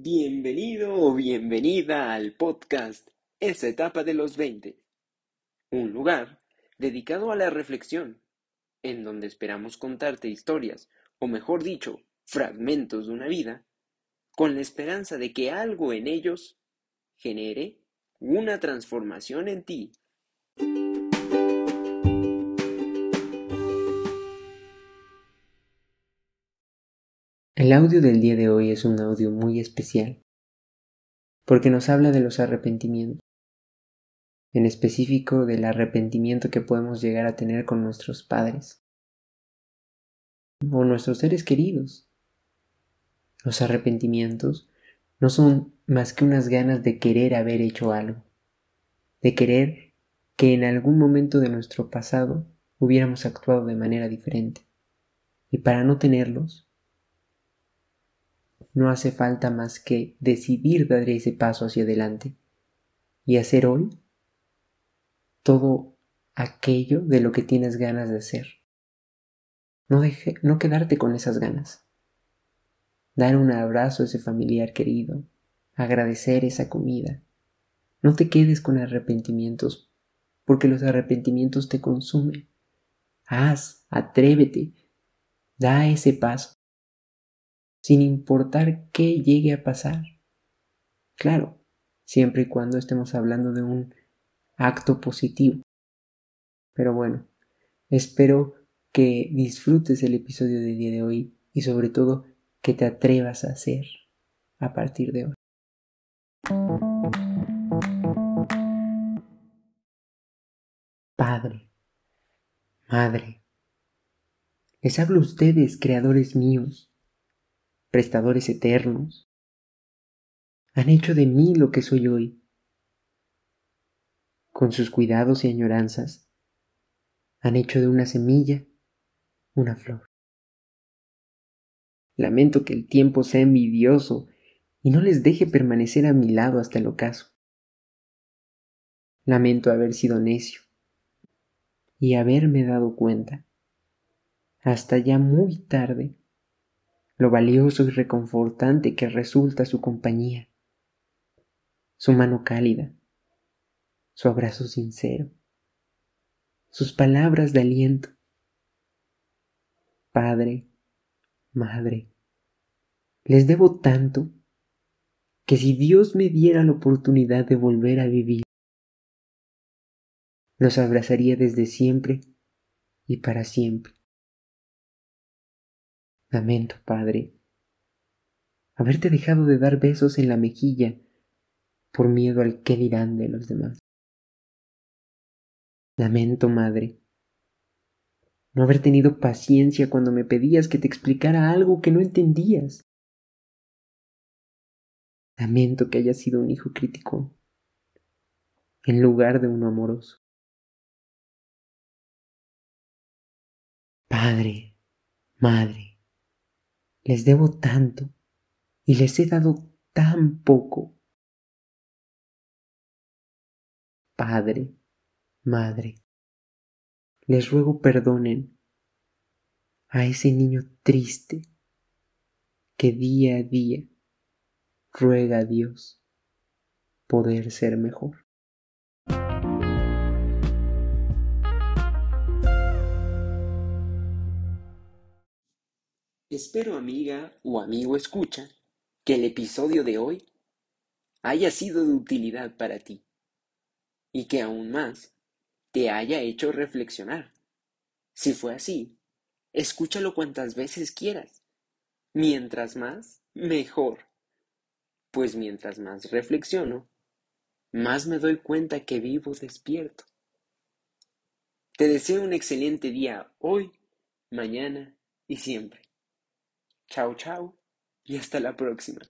Bienvenido o bienvenida al podcast Esa etapa de los 20, un lugar dedicado a la reflexión, en donde esperamos contarte historias, o mejor dicho, fragmentos de una vida, con la esperanza de que algo en ellos genere una transformación en ti. El audio del día de hoy es un audio muy especial porque nos habla de los arrepentimientos, en específico del arrepentimiento que podemos llegar a tener con nuestros padres o nuestros seres queridos. Los arrepentimientos no son más que unas ganas de querer haber hecho algo, de querer que en algún momento de nuestro pasado hubiéramos actuado de manera diferente. Y para no tenerlos, no hace falta más que decidir dar ese paso hacia adelante y hacer hoy todo aquello de lo que tienes ganas de hacer. No, deje, no quedarte con esas ganas. Dar un abrazo a ese familiar querido, agradecer esa comida. No te quedes con arrepentimientos, porque los arrepentimientos te consumen. Haz, atrévete, da ese paso sin importar qué llegue a pasar. Claro, siempre y cuando estemos hablando de un acto positivo. Pero bueno, espero que disfrutes el episodio del día de hoy y sobre todo que te atrevas a hacer a partir de hoy. Padre, Madre, les hablo a ustedes, creadores míos, prestadores eternos, han hecho de mí lo que soy hoy. Con sus cuidados y añoranzas, han hecho de una semilla una flor. Lamento que el tiempo sea envidioso y no les deje permanecer a mi lado hasta el ocaso. Lamento haber sido necio y haberme dado cuenta, hasta ya muy tarde, lo valioso y reconfortante que resulta su compañía, su mano cálida, su abrazo sincero, sus palabras de aliento. Padre, Madre, les debo tanto que si Dios me diera la oportunidad de volver a vivir, los abrazaría desde siempre y para siempre. Lamento, Padre, haberte dejado de dar besos en la mejilla por miedo al qué dirán de los demás. Lamento, Madre, no haber tenido paciencia cuando me pedías que te explicara algo que no entendías. Lamento que hayas sido un hijo crítico en lugar de uno amoroso. Padre, Madre, les debo tanto y les he dado tan poco. Padre, Madre, les ruego perdonen a ese niño triste que día a día ruega a Dios poder ser mejor. Espero amiga o amigo escucha que el episodio de hoy haya sido de utilidad para ti y que aún más te haya hecho reflexionar. Si fue así, escúchalo cuantas veces quieras. Mientras más, mejor. Pues mientras más reflexiono, más me doy cuenta que vivo despierto. Te deseo un excelente día hoy, mañana y siempre. Chao, chao y hasta la próxima.